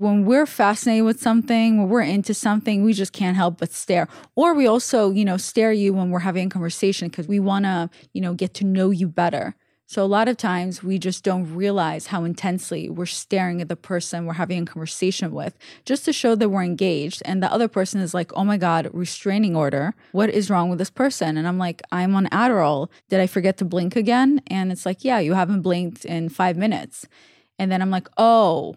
When we're fascinated with something, when we're into something, we just can't help but stare. Or we also, you know, stare you when we're having a conversation because we want to, you know, get to know you better. So a lot of times we just don't realize how intensely we're staring at the person we're having a conversation with just to show that we're engaged. And the other person is like, oh my God, restraining order. What is wrong with this person? And I'm like, I'm on Adderall. Did I forget to blink again? And it's like, yeah, you haven't blinked in five minutes. And then I'm like, oh,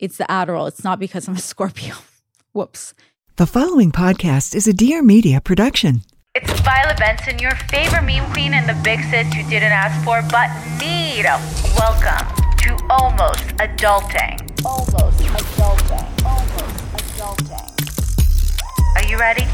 it's the Adderall. It's not because I'm a Scorpio. Whoops. The following podcast is a Dear Media production. It's Violet Benson, your favorite meme queen and the big sis you didn't ask for but need. Welcome to Almost Adulting. Almost Adulting. Almost Adulting. Are you ready?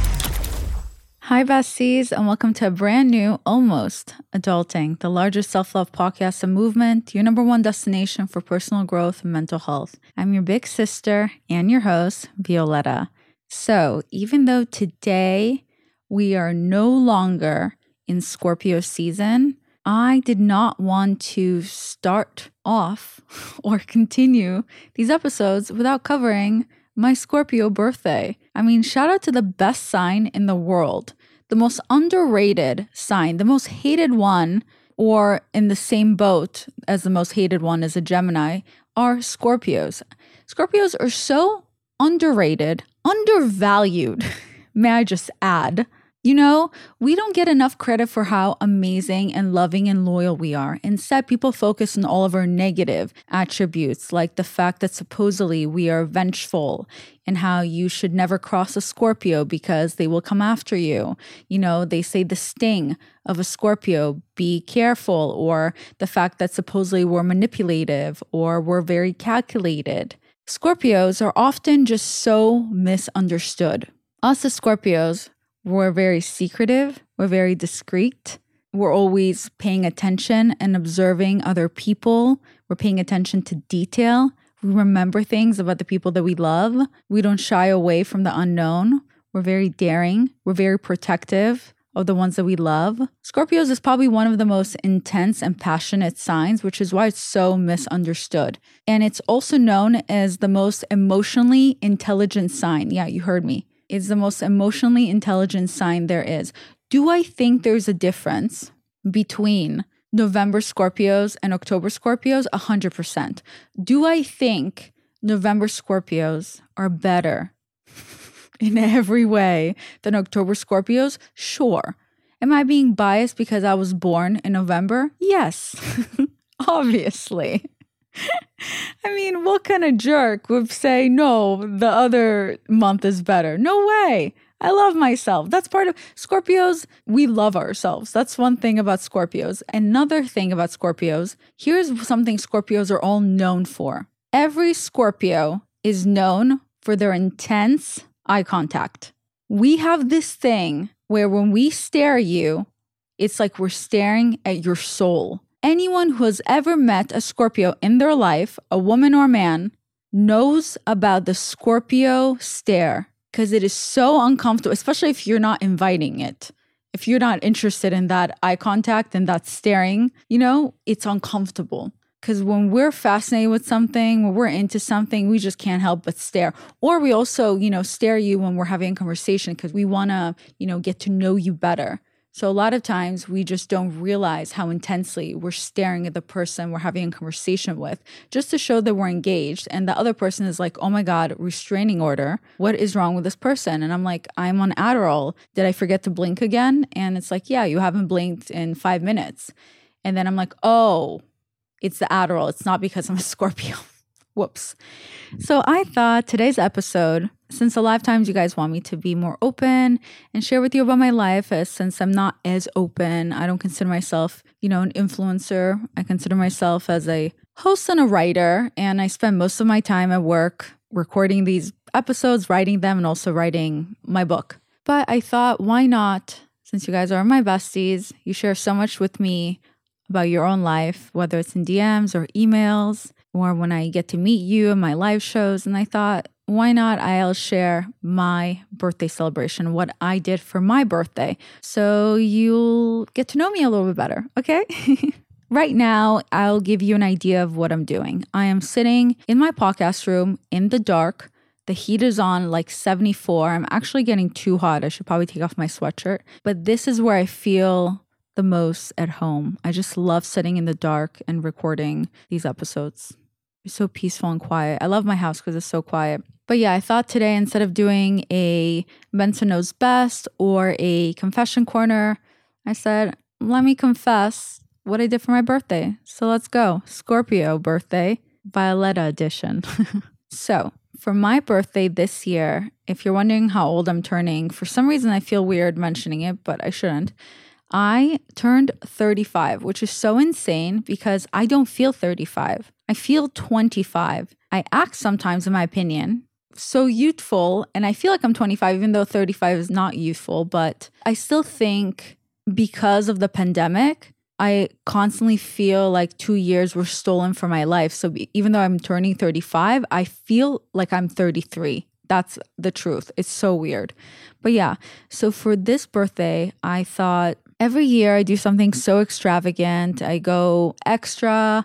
Hi, besties, and welcome to a brand new Almost Adulting, the largest self love podcast and movement, your number one destination for personal growth and mental health. I'm your big sister and your host, Violetta. So, even though today we are no longer in Scorpio season, I did not want to start off or continue these episodes without covering my Scorpio birthday. I mean, shout out to the best sign in the world the most underrated sign, the most hated one, or in the same boat as the most hated one is a Gemini, are Scorpios. Scorpios are so underrated, undervalued, may I just add. You know, we don't get enough credit for how amazing and loving and loyal we are. Instead, people focus on all of our negative attributes, like the fact that supposedly we are vengeful and how you should never cross a Scorpio because they will come after you. You know, they say the sting of a Scorpio, be careful, or the fact that supposedly we're manipulative or we're very calculated. Scorpios are often just so misunderstood. Us as Scorpios, we're very secretive, we're very discreet. We're always paying attention and observing other people. We're paying attention to detail. We remember things about the people that we love. We don't shy away from the unknown. We're very daring. We're very protective of the ones that we love. Scorpios is probably one of the most intense and passionate signs, which is why it's so misunderstood. And it's also known as the most emotionally intelligent sign. Yeah, you heard me is the most emotionally intelligent sign there is. Do I think there's a difference between November Scorpios and October Scorpios? 100%. Do I think November Scorpios are better in every way than October Scorpios? Sure. Am I being biased because I was born in November? Yes, obviously. I mean, what kind of jerk would say, no, the other month is better? No way. I love myself. That's part of Scorpios. We love ourselves. That's one thing about Scorpios. Another thing about Scorpios here's something Scorpios are all known for. Every Scorpio is known for their intense eye contact. We have this thing where when we stare at you, it's like we're staring at your soul anyone who has ever met a Scorpio in their life, a woman or man, knows about the Scorpio stare because it is so uncomfortable, especially if you're not inviting it. If you're not interested in that eye contact and that staring, you know, it's uncomfortable. Because when we're fascinated with something, when we're into something, we just can't help but stare. Or we also, you know, stare you when we're having a conversation because we want to, you know, get to know you better. So, a lot of times we just don't realize how intensely we're staring at the person we're having a conversation with just to show that we're engaged. And the other person is like, oh my God, restraining order. What is wrong with this person? And I'm like, I'm on Adderall. Did I forget to blink again? And it's like, yeah, you haven't blinked in five minutes. And then I'm like, oh, it's the Adderall. It's not because I'm a Scorpio. Whoops. So I thought today's episode, since a lot of times you guys want me to be more open and share with you about my life, as since I'm not as open, I don't consider myself, you know, an influencer. I consider myself as a host and a writer, and I spend most of my time at work recording these episodes, writing them, and also writing my book. But I thought, why not? Since you guys are my besties, you share so much with me about your own life, whether it's in DMs or emails, or when I get to meet you in my live shows. And I thought, why not I'll share my birthday celebration, what I did for my birthday, so you'll get to know me a little bit better, okay? right now, I'll give you an idea of what I'm doing. I am sitting in my podcast room in the dark. The heat is on like 74. I'm actually getting too hot. I should probably take off my sweatshirt. But this is where I feel the most at home. I just love sitting in the dark and recording these episodes. It's so peaceful and quiet. I love my house because it's so quiet. But yeah, I thought today instead of doing a Benson Knows Best or a confession corner, I said, let me confess what I did for my birthday. So let's go. Scorpio birthday, Violetta edition. so for my birthday this year, if you're wondering how old I'm turning, for some reason I feel weird mentioning it, but I shouldn't. I turned 35, which is so insane because I don't feel 35. I feel 25. I act sometimes, in my opinion, so youthful and I feel like I'm 25 even though 35 is not youthful but I still think because of the pandemic I constantly feel like 2 years were stolen from my life so even though I'm turning 35 I feel like I'm 33 that's the truth it's so weird but yeah so for this birthday I thought every year I do something so extravagant. I go extra.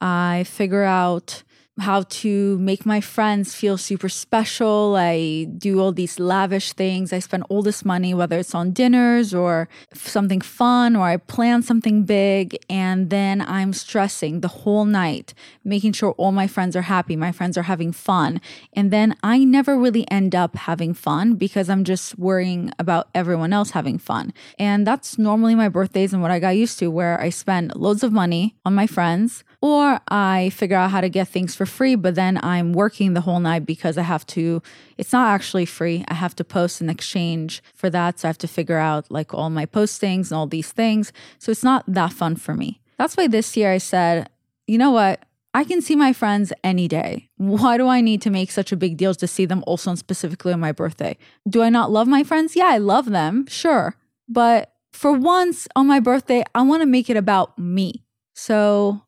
I figure out how to make my friends feel super special. I do all these lavish things. I spend all this money, whether it's on dinners or something fun, or I plan something big. And then I'm stressing the whole night, making sure all my friends are happy, my friends are having fun. And then I never really end up having fun because I'm just worrying about everyone else having fun. And that's normally my birthdays and what I got used to, where I spend loads of money on my friends or I figure out how to get things for free, but then I'm working the whole night because I have to, it's not actually free. I have to post in exchange for that. So I have to figure out like all my postings and all these things. So it's not that fun for me. That's why this year I said, you know what? I can see my friends any day. Why do I need to make such a big deal to see them also specifically on my birthday? Do I not love my friends? Yeah, I love them, sure. But for once on my birthday, I want to make it about me. So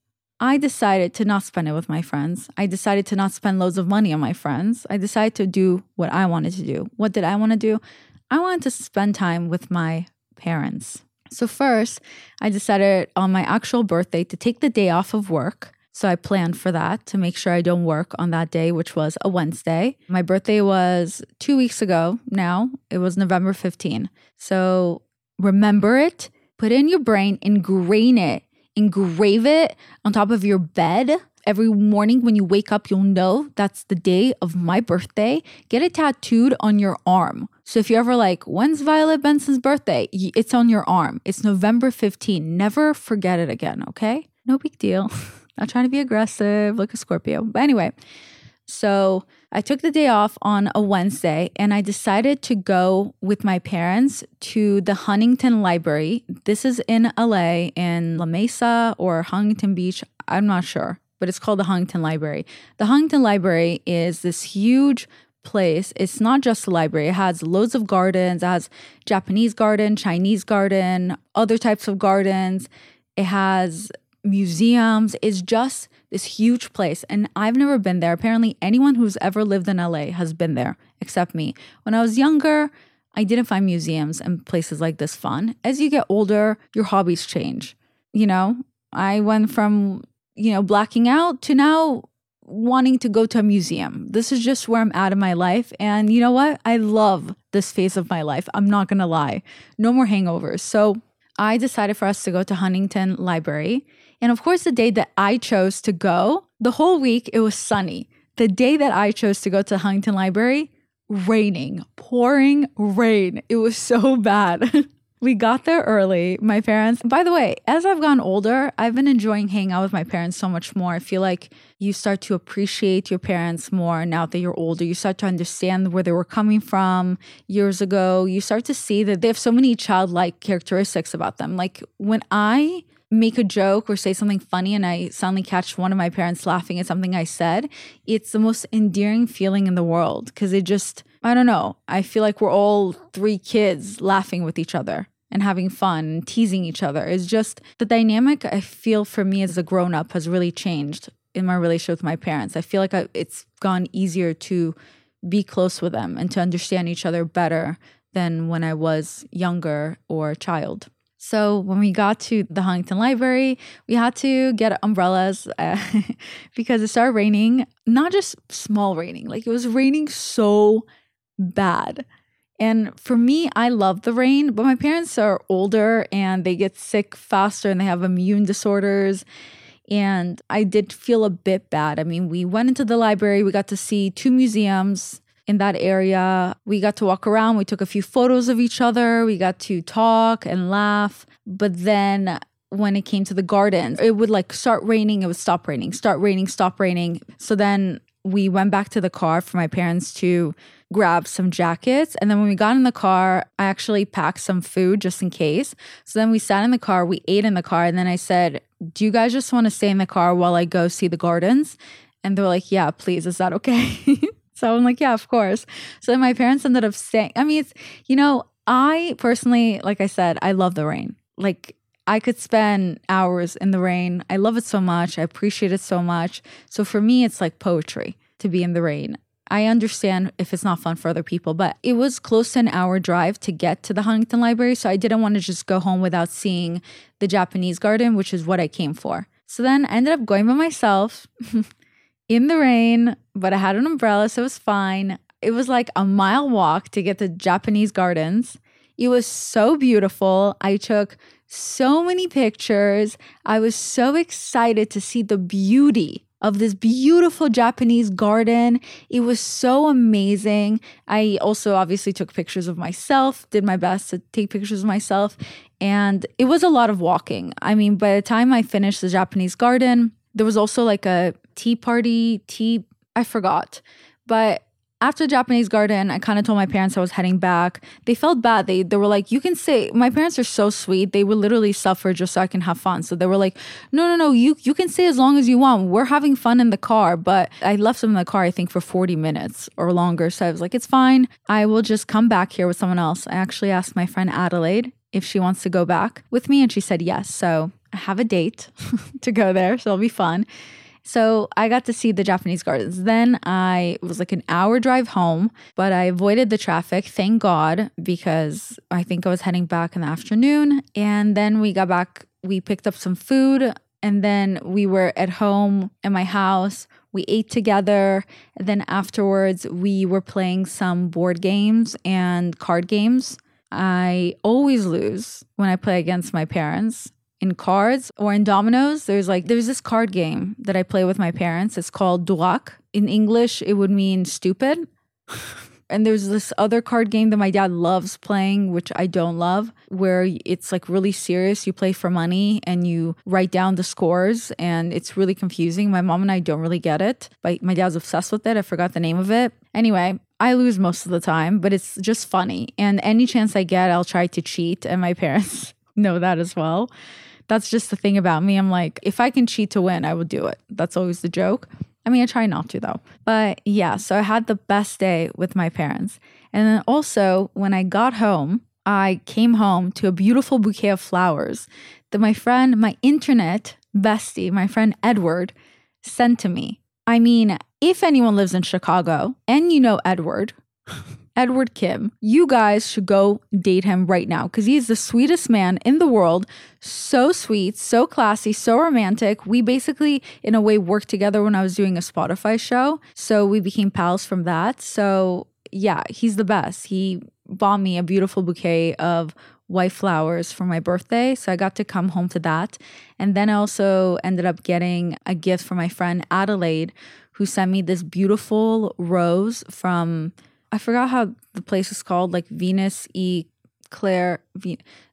I decided to not spend it with my friends. I decided to not spend loads of money on my friends. I decided to do what I wanted to do. What did I want to do? I wanted to spend time with my parents. So, first, I decided on my actual birthday to take the day off of work. So, I planned for that to make sure I don't work on that day, which was a Wednesday. My birthday was two weeks ago now, it was November 15. So, remember it, put it in your brain, ingrain it engrave it on top of your bed. Every morning when you wake up, you'll know that's the day of my birthday. Get it tattooed on your arm. So if you're ever like, when's Violet Benson's birthday? It's on your arm. It's November 15. Never forget it again, okay? No big deal. Not trying to be aggressive like a Scorpio. But anyway, so I took the day off on a Wednesday and I decided to go with my parents to the Huntington Library. This is in LA in La Mesa or Huntington Beach. I'm not sure, but it's called the Huntington Library. The Huntington Library is this huge place. It's not just a library. It has loads of gardens. It has Japanese garden, Chinese garden, other types of gardens. It has museums. It's just this huge place. And I've never been there. Apparently, anyone who's ever lived in LA has been there except me. When I was younger, I didn't find museums and places like this fun. As you get older, your hobbies change. You know, I went from, you know, blacking out to now wanting to go to a museum. This is just where I'm at in my life. And you know what? I love this phase of my life. I'm not going to lie. No more hangovers. So I decided for us to go to Huntington Library. And of course, the day that I chose to go, the whole week it was sunny. The day that I chose to go to Huntington Library, raining, pouring rain. It was so bad. we got there early. My parents, by the way, as I've gotten older, I've been enjoying hanging out with my parents so much more. I feel like you start to appreciate your parents more now that you're older. You start to understand where they were coming from years ago. You start to see that they have so many childlike characteristics about them. Like when I make a joke or say something funny and I suddenly catch one of my parents laughing at something I said, it's the most endearing feeling in the world because it just, I don't know, I feel like we're all three kids laughing with each other and having fun and teasing each other. It's just the dynamic I feel for me as a grown up has really changed in my relationship with my parents. I feel like I, it's gone easier to be close with them and to understand each other better than when I was younger or a child. So when we got to the Huntington Library, we had to get umbrellas uh, because it started raining. Not just small raining, like it was raining so bad. And for me, I love the rain, but my parents are older and they get sick faster and they have immune disorders. And I did feel a bit bad. I mean, we went into the library, we got to see two museums, in that area. We got to walk around, we took a few photos of each other, we got to talk and laugh. But then when it came to the gardens, it would like start raining, it would stop raining, start raining, stop raining. So then we went back to the car for my parents to grab some jackets. And then when we got in the car, I actually packed some food just in case. So then we sat in the car, we ate in the car. And then I said, Do you guys just want to stay in the car while I go see the gardens? And they were like, Yeah, please. Is that okay? So I'm like, yeah, of course. So my parents ended up staying. I mean, it's, you know, I personally, like I said, I love the rain. Like I could spend hours in the rain. I love it so much. I appreciate it so much. So for me, it's like poetry to be in the rain. I understand if it's not fun for other people, but it was close to an hour drive to get to the Huntington Library. So I didn't want to just go home without seeing the Japanese garden, which is what I came for. So then I ended up going by myself. in the rain, but I had an umbrella, so it was fine. It was like a mile walk to get to Japanese gardens. It was so beautiful. I took so many pictures. I was so excited to see the beauty of this beautiful Japanese garden. It was so amazing. I also obviously took pictures of myself, did my best to take pictures of myself, and it was a lot of walking. I mean, by the time I finished the Japanese garden, there was also like a tea party, tea, I forgot. But after Japanese garden, I kind of told my parents I was heading back. They felt bad. They they were like, "You can say." My parents are so sweet. They would literally suffer just so I can have fun. So they were like, "No, no, no. You you can stay as long as you want. We're having fun in the car." But I left them in the car, I think, for forty minutes or longer. So I was like, "It's fine. I will just come back here with someone else." I actually asked my friend Adelaide if she wants to go back with me, and she said yes. So have a date to go there, so it'll be fun. So I got to see the Japanese gardens. Then I was like an hour drive home, but I avoided the traffic, thank God, because I think I was heading back in the afternoon. And then we got back, we picked up some food, and then we were at home in my house. We ate together. And then afterwards, we were playing some board games and card games. I always lose when I play against my parents in cards or in dominoes. There's like there's this card game that I play with my parents. It's called Durak. In English, it would mean stupid. and there's this other card game that my dad loves playing, which I don't love, where it's like really serious. You play for money and you write down the scores, and it's really confusing. My mom and I don't really get it, but my dad's obsessed with it. I forgot the name of it. Anyway, I lose most of the time, but it's just funny. And any chance I get, I'll try to cheat, and my parents know that as well that's just the thing about me. I'm like, if I can cheat to win, I will do it. That's always the joke. I mean, I try not to though. But yeah, so I had the best day with my parents. And then also, when I got home, I came home to a beautiful bouquet of flowers that my friend, my internet bestie, my friend Edward, sent to me. I mean, if anyone lives in Chicago and you know Edward, Edward Kim, you guys should go date him right now because he's the sweetest man in the world. So sweet, so classy, so romantic. We basically, in a way, worked together when I was doing a Spotify show. So we became pals from that. So yeah, he's the best. He bought me a beautiful bouquet of white flowers for my birthday. So I got to come home to that. And then I also ended up getting a gift from my friend Adelaide, who sent me this beautiful rose from I forgot how the place is called, like Venus E. Claire,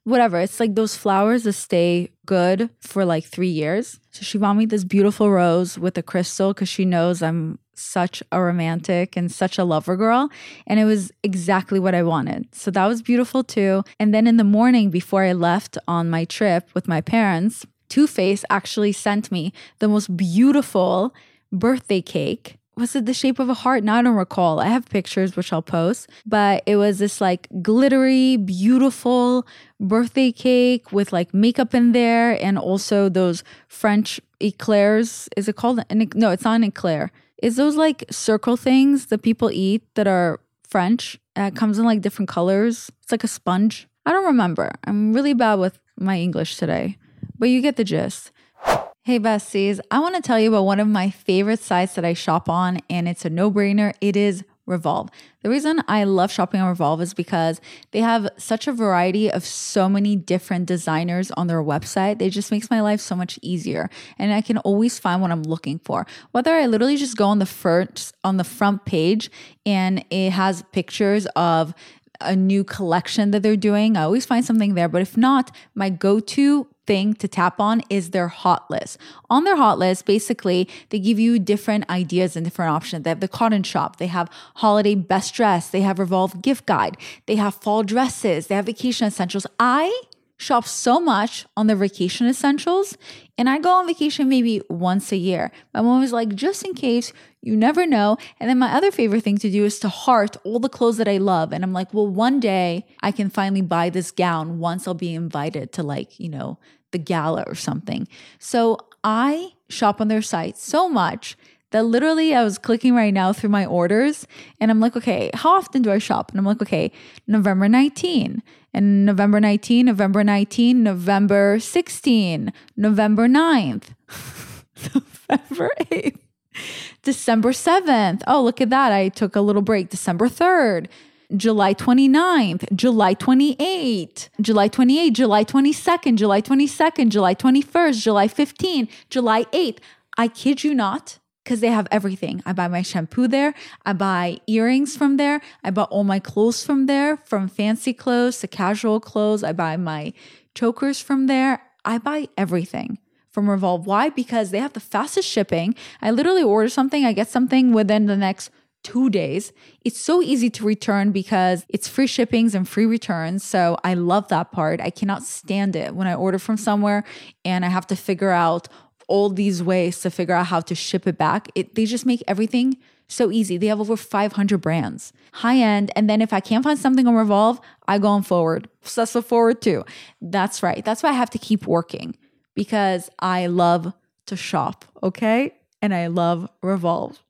whatever. It's like those flowers that stay good for like three years. So she bought me this beautiful rose with a crystal because she knows I'm such a romantic and such a lover girl. And it was exactly what I wanted. So that was beautiful too. And then in the morning before I left on my trip with my parents, Too Faced actually sent me the most beautiful birthday cake. Was it the shape of a heart? Now I don't recall. I have pictures which I'll post, but it was this like glittery, beautiful birthday cake with like makeup in there and also those French eclairs. Is it called an no, it's not an eclair. Is those like circle things that people eat that are French? Uh, it comes in like different colors. It's like a sponge. I don't remember. I'm really bad with my English today, but you get the gist. Hey, besties, I want to tell you about one of my favorite sites that I shop on, and it's a no brainer. It is Revolve. The reason I love shopping on Revolve is because they have such a variety of so many different designers on their website. It just makes my life so much easier and I can always find what I'm looking for. Whether I literally just go on the first on the front page and it has pictures of a new collection that they're doing. I always find something there. But if not, my go to thing to tap on is their hot list. On their hot list, basically, they give you different ideas and different options. They have the cotton shop, they have holiday best dress, they have revolve gift guide, they have fall dresses, they have vacation essentials. I shop so much on the vacation essentials and I go on vacation maybe once a year. My mom was like, just in case, you never know. And then my other favorite thing to do is to heart all the clothes that I love. And I'm like, well, one day I can finally buy this gown once I'll be invited to like, you know, the gala or something. So I shop on their site so much that literally I was clicking right now through my orders and I'm like, okay, how often do I shop? And I'm like, okay, November 19 and November 19, November 19, November 16, November 9th, November 8th, December 7th. Oh, look at that. I took a little break. December 3rd. July 29th, July 28th, July 28th, July 22nd, July 22nd, July 21st, July 15th, July 8th. I kid you not because they have everything. I buy my shampoo there. I buy earrings from there. I buy all my clothes from there, from fancy clothes to casual clothes. I buy my chokers from there. I buy everything from Revolve. Why? Because they have the fastest shipping. I literally order something, I get something within the next two days. It's so easy to return because it's free shippings and free returns. So I love that part. I cannot stand it when I order from somewhere and I have to figure out all these ways to figure out how to ship it back. It, they just make everything so easy. They have over 500 brands, high end. And then if I can't find something on Revolve, I go on Forward. So That's Forward too. That's right. That's why I have to keep working because I love to shop. Okay. And I love Revolve.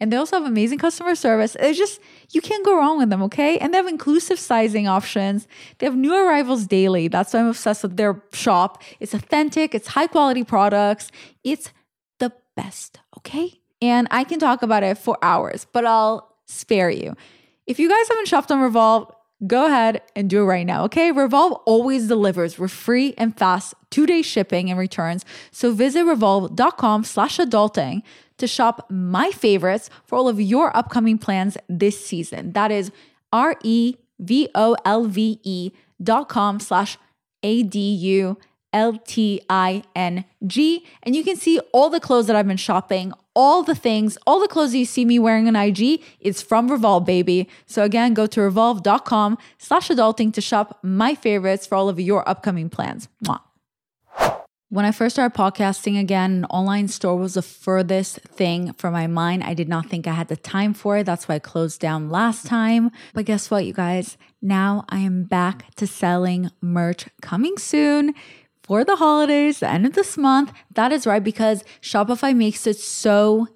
And they also have amazing customer service. It's just, you can't go wrong with them, okay? And they have inclusive sizing options. They have new arrivals daily. That's why I'm obsessed with their shop. It's authentic, it's high quality products. It's the best, okay? And I can talk about it for hours, but I'll spare you. If you guys haven't shopped on Revolve, go ahead and do it right now, okay? Revolve always delivers with free and fast two-day shipping and returns. So visit revolve.com slash adulting to shop my favorites for all of your upcoming plans this season. That is R E V O L V E dot com slash A D U L T I N G. And you can see all the clothes that I've been shopping, all the things, all the clothes you see me wearing on IG is from Revolve, baby. So again, go to revolve.com slash adulting to shop my favorites for all of your upcoming plans. Mwah. When I first started podcasting again, an online store was the furthest thing from my mind. I did not think I had the time for it. That's why I closed down last time. But guess what, you guys? Now I am back to selling merch coming soon for the holidays, the end of this month. That is right, because Shopify makes it so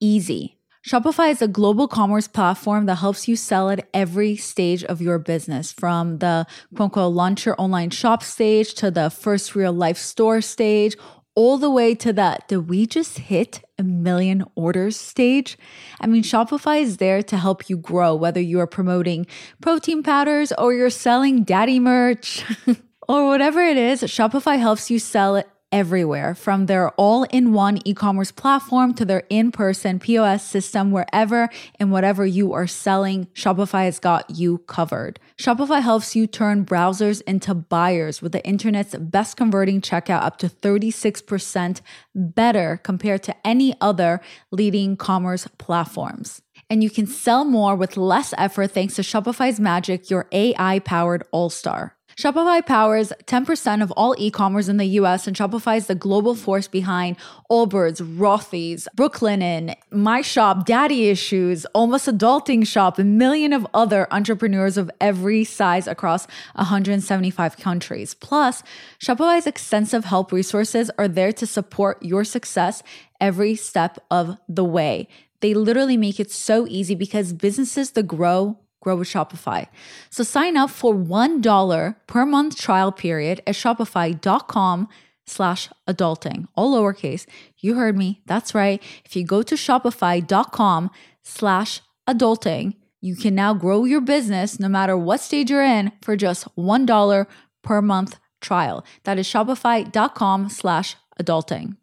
easy. Shopify is a global commerce platform that helps you sell at every stage of your business from the quote unquote launch your online shop stage to the first real life store stage, all the way to the did we just hit a million orders stage? I mean, Shopify is there to help you grow, whether you are promoting protein powders or you're selling daddy merch. or whatever it is, Shopify helps you sell it everywhere from their all in one e commerce platform to their in person POS system, wherever and whatever you are selling, Shopify has got you covered. Shopify helps you turn browsers into buyers with the internet's best converting checkout up to 36% better compared to any other leading commerce platforms. And you can sell more with less effort thanks to Shopify's magic, your AI powered all star. Shopify powers 10% of all e-commerce in the US and Shopify is the global force behind Allbirds, Rothy's, Brooklinen, My Shop, Daddy Issues, Almost Adulting Shop, a million of other entrepreneurs of every size across 175 countries. Plus, Shopify's extensive help resources are there to support your success every step of the way. They literally make it so easy because businesses that grow grow with Shopify. So sign up for $1 per month trial period at shopify.com slash adulting, all lowercase. You heard me. That's right. If you go to shopify.com slash adulting, you can now grow your business no matter what stage you're in for just $1 per month trial. That is shopify.com slash adulting.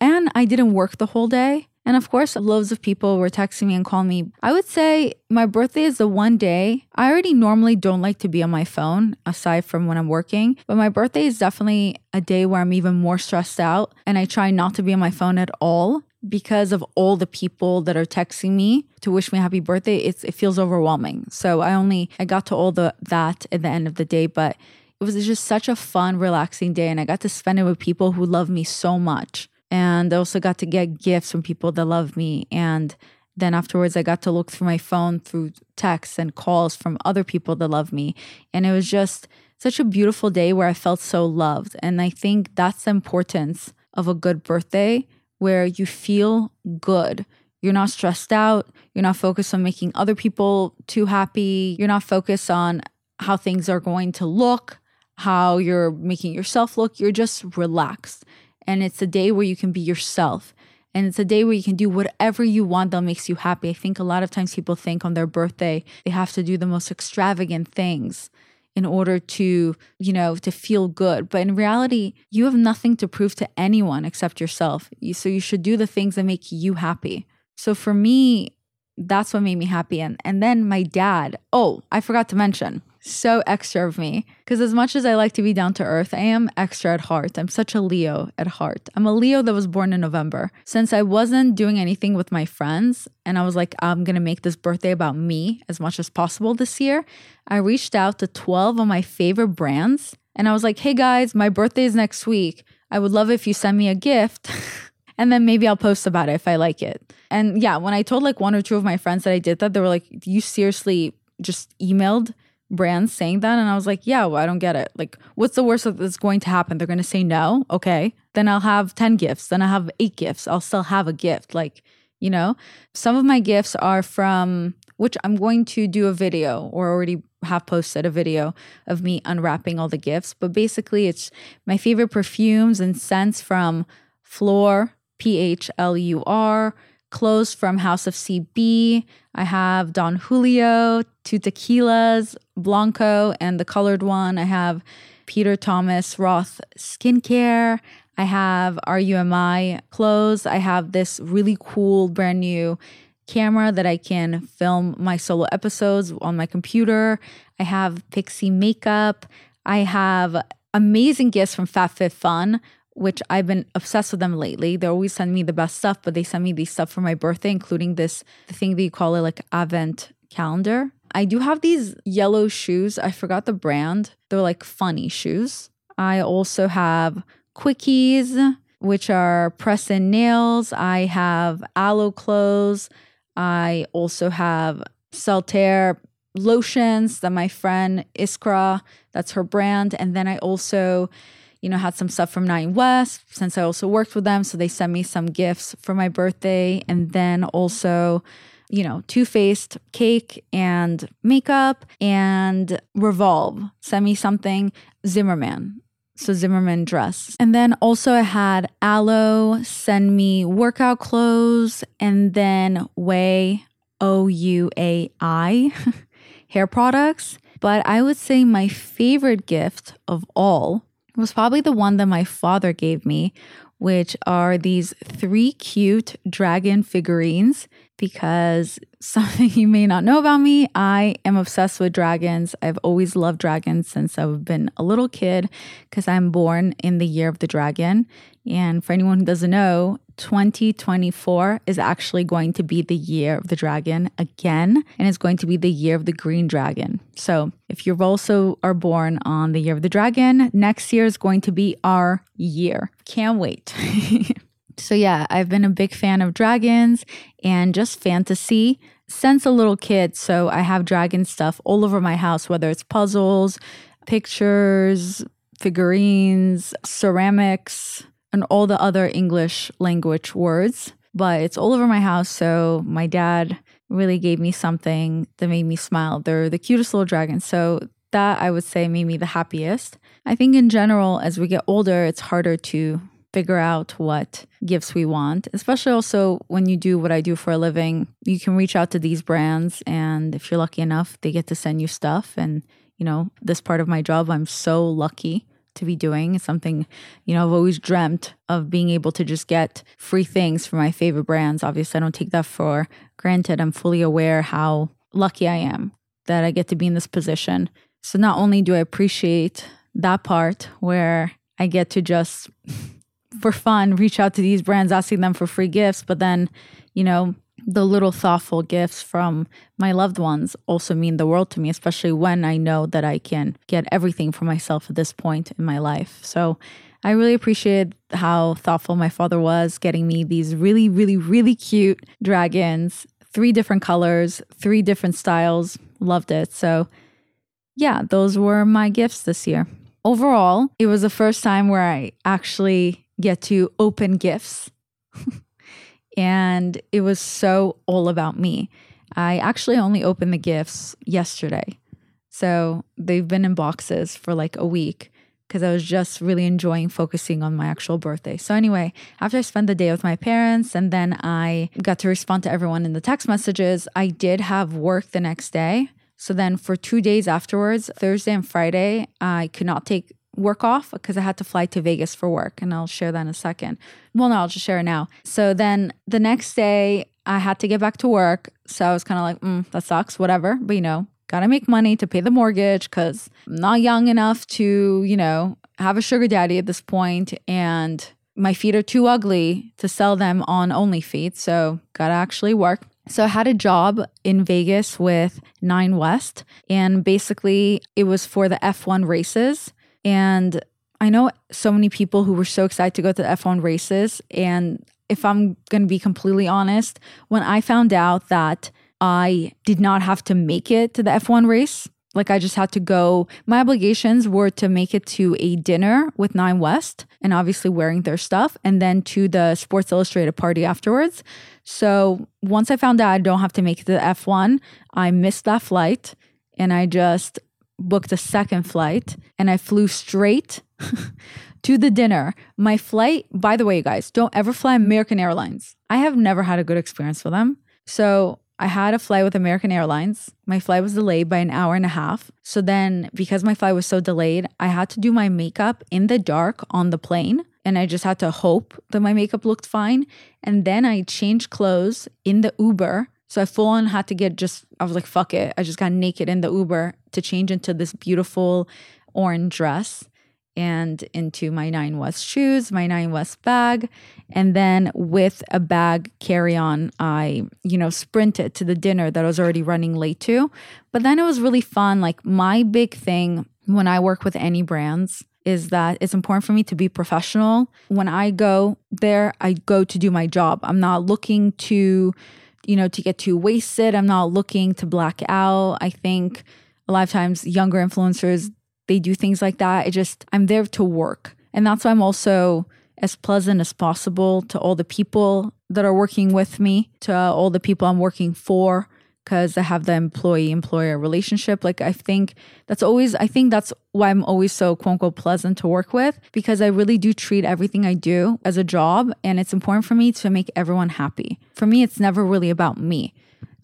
And I didn't work the whole day. And of course, loads of people were texting me and calling me. I would say my birthday is the one day I already normally don't like to be on my phone aside from when I'm working, but my birthday is definitely a day where I'm even more stressed out and I try not to be on my phone at all because of all the people that are texting me to wish me happy birthday. It's it feels overwhelming. So I only I got to all the that at the end of the day, but it was just such a fun, relaxing day and I got to spend it with people who love me so much and I also got to get gifts from people that love me. And then afterwards, I got to look through my phone through texts and calls from other people that love me. And it was just such a beautiful day where I felt so loved. And I think that's the importance of a good birthday where you feel good. You're not stressed out. You're not focused on making other people too happy. You're not focused on how things are going to look, how you're making yourself look. You're just relaxed. And it's a day where you can be yourself. And it's a day where you can do whatever you want that makes you happy. I think a lot of times people think on their birthday they have to do the most extravagant things in order to, you know, to feel good. But in reality, you have nothing to prove to anyone except yourself. So you should do the things that make you happy. So for me, that's what made me happy. And and then my dad, oh, I forgot to mention so extra of me. Because as much as I like to be down to earth, I am extra at heart. I'm such a Leo at heart. I'm a Leo that was born in November. Since I wasn't doing anything with my friends, and I was like, I'm going to make this birthday about me as much as possible this year, I reached out to 12 of my favorite brands. And I was like, hey guys, my birthday is next week. I would love if you send me a gift. and then maybe I'll post about it if I like it. And yeah, when I told like one or two of my friends that I did that, they were like, you seriously just emailed brands saying that and I was like, yeah, well, I don't get it. Like, what's the worst that's going to happen? They're going to say no. Okay. Then I'll have 10 gifts. Then I have eight gifts. I'll still have a gift. Like, you know, some of my gifts are from which I'm going to do a video or already have posted a video of me unwrapping all the gifts. But basically, it's my favorite perfumes and scents from Phlur, clothes from House of CB. I have Don Julio, two tequilas, Blanco, and the colored one. I have Peter Thomas Roth skincare. I have RUMI clothes. I have this really cool brand new camera that I can film my solo episodes on my computer. I have Pixi makeup. I have amazing gifts from FabFitFun, which I've been obsessed with them lately. They always send me the best stuff, but they send me these stuff for my birthday, including this the thing that you call it like Advent calendar. I do have these yellow shoes. I forgot the brand. They're like funny shoes. I also have quickies, which are press in nails. I have Alo clothes. I also have Saltair lotions that my friend Iskra, that's her brand. And then I also you know, had some stuff from Nine West since I also worked with them. So they sent me some gifts for my birthday. And then also, you know, Too Faced cake and makeup and Revolve sent me something. Zimmermann. So Zimmermann dress. And then also I had Alo send me workout clothes and then Way O U A I hair products. But I would say my favorite gift of all was probably the one that my father gave me, which are these three cute dragon figurines. Because something you may not know about me, I am obsessed with dragons. I've always loved dragons since I've been a little kid because I'm born in the year of the dragon. And for anyone who doesn't know, 2024 is actually going to be the year of the dragon again, and it's going to be the year of the green dragon. So, if you also are born on the year of the dragon, next year is going to be our year. Can't wait. so, yeah, I've been a big fan of dragons and just fantasy since a little kid. So, I have dragon stuff all over my house, whether it's puzzles, pictures, figurines, ceramics and all the other English language words, but it's all over my house. So my dad really gave me something that made me smile. They're the cutest little dragons. So that I would say made me the happiest. I think in general, as we get older, it's harder to figure out what gifts we want, especially also when you do what I do for a living. You can reach out to these brands, and if you're lucky enough, they get to send you stuff. And, you know, this part of my job, I'm so lucky to be doing. It's something, you know, I've always dreamt of being able to just get free things for my favorite brands. Obviously, I don't take that for granted. I'm fully aware how lucky I am that I get to be in this position. So not only do I appreciate that part where I get to just for fun reach out to these brands asking them for free gifts, but then, you know, the little thoughtful gifts from my loved ones also mean the world to me, especially when I know that I can get everything for myself at this point in my life. So I really appreciate how thoughtful my father was getting me these really, really, really cute dragons, three different colors, three different styles. Loved it. So, yeah, those were my gifts this year. Overall, it was the first time where I actually get to open gifts. and it was so all about me. I actually only opened the gifts yesterday. So they've been in boxes for like a week because I was just really enjoying focusing on my actual birthday. So, anyway, after I spent the day with my parents and then I got to respond to everyone in the text messages, I did have work the next day. So, then for two days afterwards, Thursday and Friday, I could not take work off because I had to fly to Vegas for work. And I'll share that in a second. Well, no, I'll just share it now. So then the next day, I had to get back to work. So I was kind of like, mm, that sucks, whatever. But you know, gotta make money to pay the mortgage because I'm not young enough to, you know, have a sugar daddy at this point and my feet are too ugly to sell them on OnlyFeet. So gotta actually work. So I had a job in Vegas with Nine West, and basically it was for the F1 races. And I know so many people who were so excited to go to the F1 races. And if I'm going to be completely honest, when I found out that I did not have to make it to the F1 race, like I just had to go. My obligations were to make it to a dinner with Nine West and obviously wearing their stuff, and then to the Sports Illustrated party afterwards. So once I found out I don't have to make it to the F1, I missed that flight and I just booked a second flight and I flew straight to the dinner. My flight, by the way, guys, don't ever fly American Airlines. I have never had a good experience with them. So I had a flight with American Airlines. My flight was delayed by an hour and a half. So then, because my flight was so delayed, I had to do my makeup in the dark on the plane. And I just had to hope that my makeup looked fine. And then I changed clothes in the Uber so I full on had to get just, I was like, fuck it. I just got naked in the Uber to change into this beautiful orange dress and into my Nine West shoes, my Nine West bag. And then with a bag carry on, I, you know, sprinted to the dinner that I was already running late to. But then it was really fun. Like, my big thing when I work with any brands is that it's important for me to be professional. When I go there, I go to do my job. I'm not looking to, you know, to get too wasted. I'm not looking to black out. I think a lot of times younger influencers, they do things like that. It just, I'm there to work. And that's why I'm also as pleasant as possible to all the people that are working with me, to all the people I'm working for because I have the employee employer relationship. Like, I think that's always, I think that's why I'm always so quote unquote pleasant to work with because I really do treat everything I do as a job. And it's important for me to make everyone happy. For me, it's never really about me.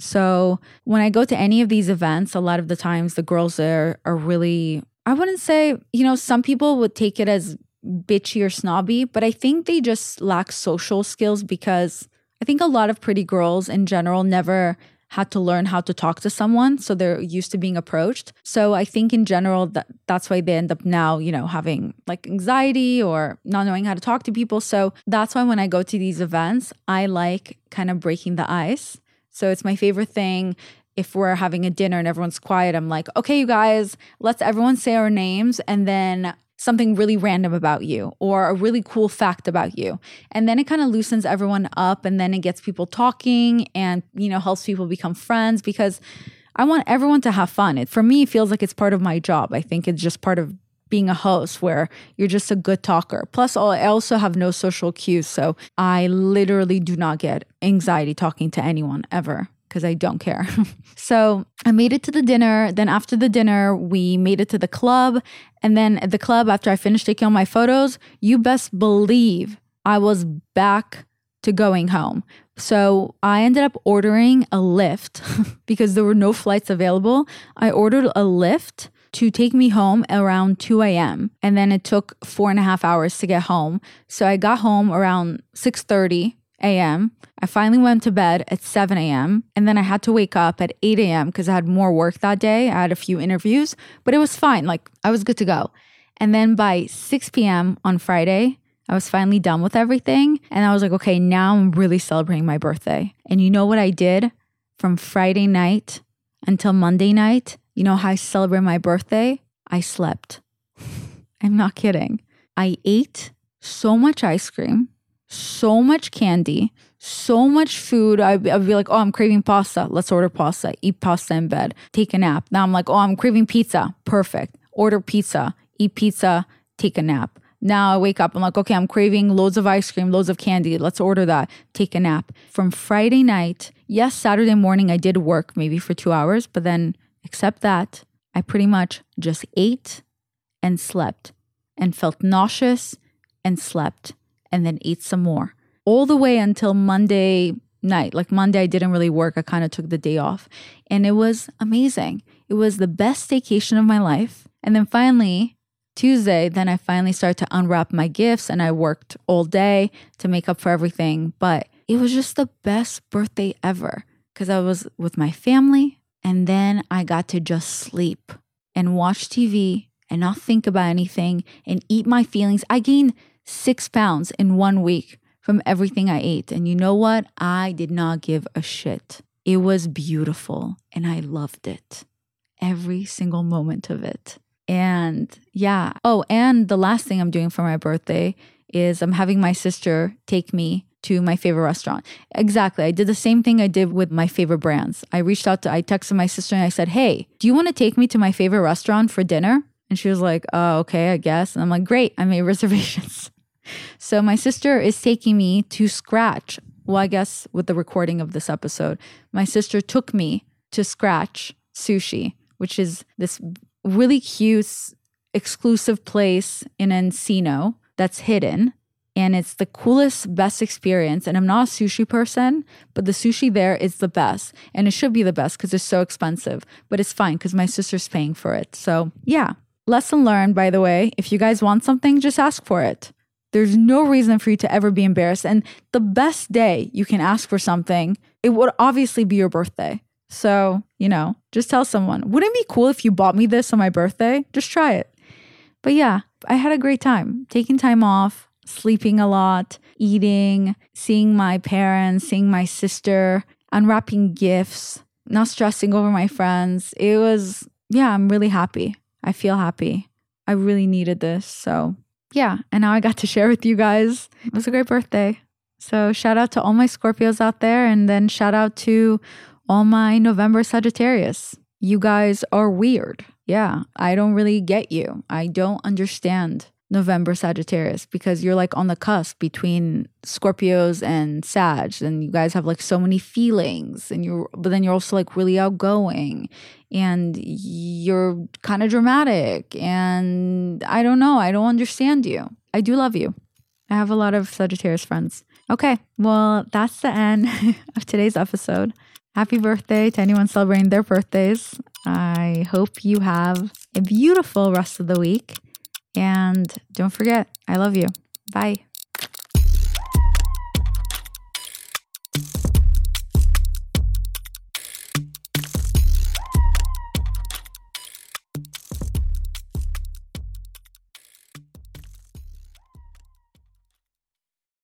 So when I go to any of these events, a lot of the times the girls there are really, I wouldn't say, you know, some people would take it as bitchy or snobby, but I think they just lack social skills because I think a lot of pretty girls in general never had to learn how to talk to someone. So they're used to being approached. So I think in general, that that's why they end up now, you know, having like anxiety or not knowing how to talk to people. So that's why when I go to these events, I like kind of breaking the ice. So it's my favorite thing if we're having a dinner and everyone's quiet, I'm like, okay, you guys, let's everyone say our names and then something really random about you or a really cool fact about you. And then it kind of loosens everyone up and then it gets people talking and, you know, helps people become friends because I want everyone to have fun. It for me it feels like it's part of my job. I think it's just part of being a host where you're just a good talker. Plus, I also have no social cues. So I literally do not get anxiety talking to anyone ever because I don't care. so I made it to the dinner. Then after the dinner, we made it to the club. And then at the club, after I finished taking all my photos, you best believe I was back to going home. So I ended up ordering a Lyft because there were no flights available. I ordered a Lyft to take me home around 2 a.m. And then it took four and a half hours to get home. So I got home around 6:30 a.m. I finally went to bed at 7 a.m. and then I had to wake up at 8 a.m. because I had more work that day. I had a few interviews, but it was fine. Like I was good to go. And then by 6 p.m. on Friday, I was finally done with everything. And I was like, okay, now I'm really celebrating my birthday. And you know what I did from Friday night until Monday night? You know how I celebrate my birthday? I slept. I'm not kidding. I ate so much ice cream so much candy, so much food. I'd, I'd, be like, oh, I'm craving pasta. Let's order pasta. Eat pasta in bed. Take a nap. Now I'm like, oh, I'm craving pizza. Perfect. Order pizza. Eat pizza. Take a nap. Now I wake up. I'm like, okay, I'm craving loads of ice cream, loads of candy. Let's order that. Take a nap. From Friday night, yes, Saturday morning, I did work maybe for two hours, but then, except that, I pretty much just ate and slept and felt nauseous and slept and then ate some more all the way until Monday night. Like Monday, I didn't really work. I kind of took the day off. And it was amazing. It was the best vacation of my life. And then finally, Tuesday, then I finally started to unwrap my gifts and I worked all day to make up for everything. But it was just the best birthday ever because I was with my family and then I got to just sleep and watch TV and not think about anything and eat my feelings. I gained six pounds in one week from everything I ate. And you know what? I did not give a shit. It was beautiful and I loved it. Every single moment of it. And yeah. Oh, and the last thing I'm doing for my birthday is I'm having my sister take me to my favorite restaurant. Exactly. I did the same thing I did with my favorite brands. I reached out to, I texted my sister and I said, Hey, do you want to take me to my favorite restaurant for dinner? And she was like, Oh, okay, I guess. And I'm like, Great, I made reservations. So my sister is taking me to Scratch. Well, I guess with the recording of this episode, my sister took me to Scratch Sushi, which is this really cute, exclusive place in Encino that's hidden. And it's the coolest, best experience. And I'm not a sushi person, but the sushi there is the best. And it should be the best because it's so expensive. But it's fine because my sister's paying for it. So, yeah. Lesson learned, by the way. If you guys want something, just ask for it. There's no reason for you to ever be embarrassed. And the best day you can ask for something, it would obviously be your birthday. So, you know, just tell someone, wouldn't it be cool if you bought me this on my birthday? Just try it. But yeah, I had a great time taking time off, sleeping a lot, eating, seeing my parents, seeing my sister, unwrapping gifts, not stressing over my friends. It was, yeah, I'm really happy. I feel happy. I really needed this. So yeah, and now I got to share with you guys. It was a great birthday. So shout out to all my Scorpios out there, and then shout out to all my November Sagittarius. You guys are weird. Yeah, I don't really get you. I don't understand November Sagittarius because you're like on the cusp between Scorpios and Sag and you guys have like so many feelings and you're but then you're also like really outgoing and you're kind of dramatic and I don't know, I don't understand you. I do love you. I have a lot of Sagittarius friends. Okay, well, that's the end of today's episode. Happy birthday to anyone celebrating their birthdays. I hope you have a beautiful rest of the week. And don't forget, I love you. Bye.